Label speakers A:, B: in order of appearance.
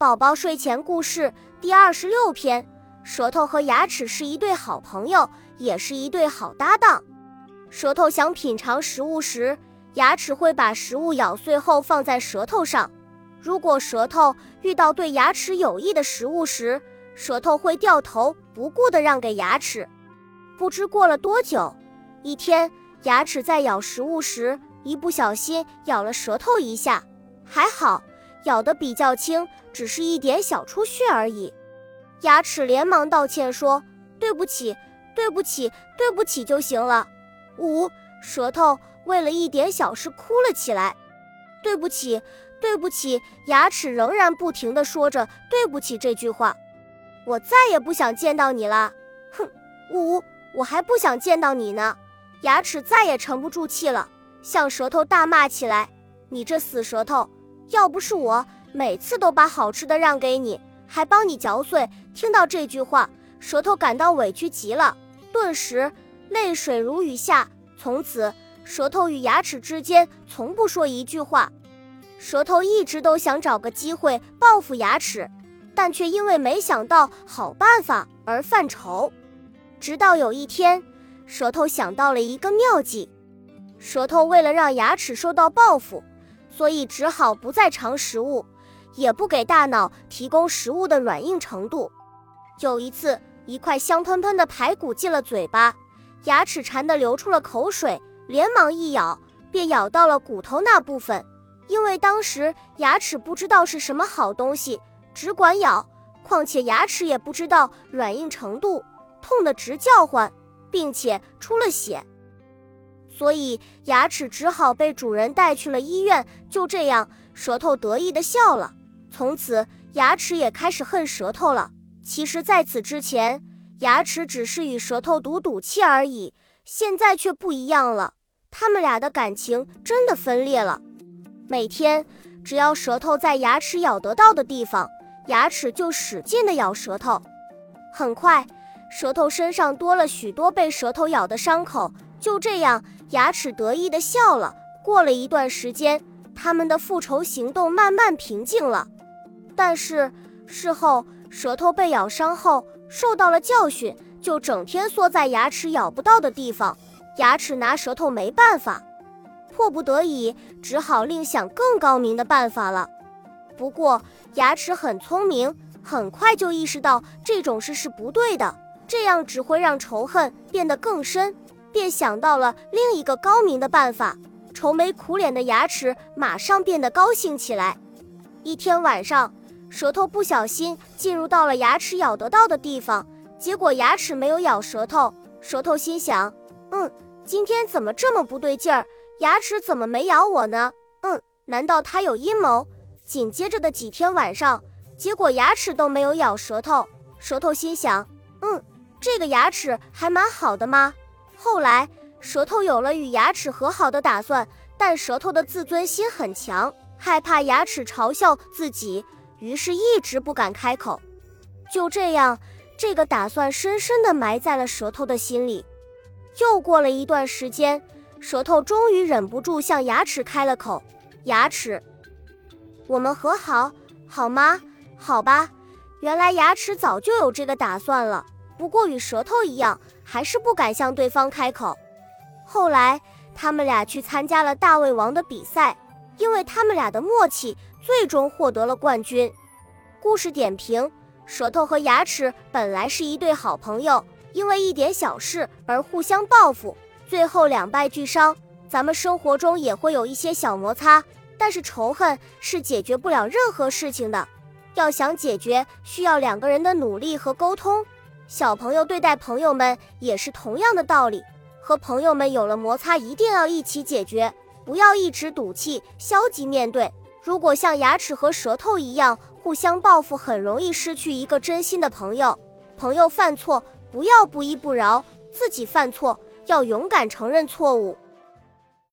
A: 宝宝睡前故事第二十六篇：舌头和牙齿是一对好朋友，也是一对好搭档。舌头想品尝食物时，牙齿会把食物咬碎后放在舌头上。如果舌头遇到对牙齿有益的食物时，舌头会掉头不顾地让给牙齿。不知过了多久，一天，牙齿在咬食物时一不小心咬了舌头一下，还好。咬得比较轻，只是一点小出血而已。牙齿连忙道歉说：“对不起，对不起，对不起就行了。”五舌头为了一点小事哭了起来。对不起，对不起，牙齿仍然不停地说着“对不起”这句话。我再也不想见到你了。哼，五我还不想见到你呢。牙齿再也沉不住气了，向舌头大骂起来：“你这死舌头！”要不是我每次都把好吃的让给你，还帮你嚼碎，听到这句话，舌头感到委屈极了，顿时泪水如雨下。从此，舌头与牙齿之间从不说一句话。舌头一直都想找个机会报复牙齿，但却因为没想到好办法而犯愁。直到有一天，舌头想到了一个妙计。舌头为了让牙齿受到报复。所以只好不再尝食物，也不给大脑提供食物的软硬程度。有一次，一块香喷喷的排骨进了嘴巴，牙齿馋得流出了口水，连忙一咬，便咬到了骨头那部分。因为当时牙齿不知道是什么好东西，只管咬，况且牙齿也不知道软硬程度，痛得直叫唤，并且出了血。所以牙齿只好被主人带去了医院。就这样，舌头得意地笑了。从此，牙齿也开始恨舌头了。其实，在此之前，牙齿只是与舌头赌赌气而已。现在却不一样了，他们俩的感情真的分裂了。每天，只要舌头在牙齿咬得到的地方，牙齿就使劲地咬舌头。很快，舌头身上多了许多被舌头咬的伤口。就这样，牙齿得意地笑了。过了一段时间，他们的复仇行动慢慢平静了。但是事后，舌头被咬伤后受到了教训，就整天缩在牙齿咬不到的地方。牙齿拿舌头没办法，迫不得已，只好另想更高明的办法了。不过，牙齿很聪明，很快就意识到这种事是不对的，这样只会让仇恨变得更深。便想到了另一个高明的办法，愁眉苦脸的牙齿马上变得高兴起来。一天晚上，舌头不小心进入到了牙齿咬得到的地方，结果牙齿没有咬舌头。舌头心想：“嗯，今天怎么这么不对劲儿？牙齿怎么没咬我呢？嗯，难道他有阴谋？”紧接着的几天晚上，结果牙齿都没有咬舌头。舌头心想：“嗯，这个牙齿还蛮好的嘛。”后来，舌头有了与牙齿和好的打算，但舌头的自尊心很强，害怕牙齿嘲笑自己，于是一直不敢开口。就这样，这个打算深深地埋在了舌头的心里。又过了一段时间，舌头终于忍不住向牙齿开了口：“牙齿，我们和好好吗？好吧。”原来牙齿早就有这个打算了。不过与舌头一样，还是不敢向对方开口。后来，他们俩去参加了大胃王的比赛，因为他们俩的默契，最终获得了冠军。故事点评：舌头和牙齿本来是一对好朋友，因为一点小事而互相报复，最后两败俱伤。咱们生活中也会有一些小摩擦，但是仇恨是解决不了任何事情的。要想解决，需要两个人的努力和沟通。小朋友对待朋友们也是同样的道理，和朋友们有了摩擦，一定要一起解决，不要一直赌气、消极面对。如果像牙齿和舌头一样互相报复，很容易失去一个真心的朋友。朋友犯错，不要不依不饶；自己犯错，要勇敢承认错误。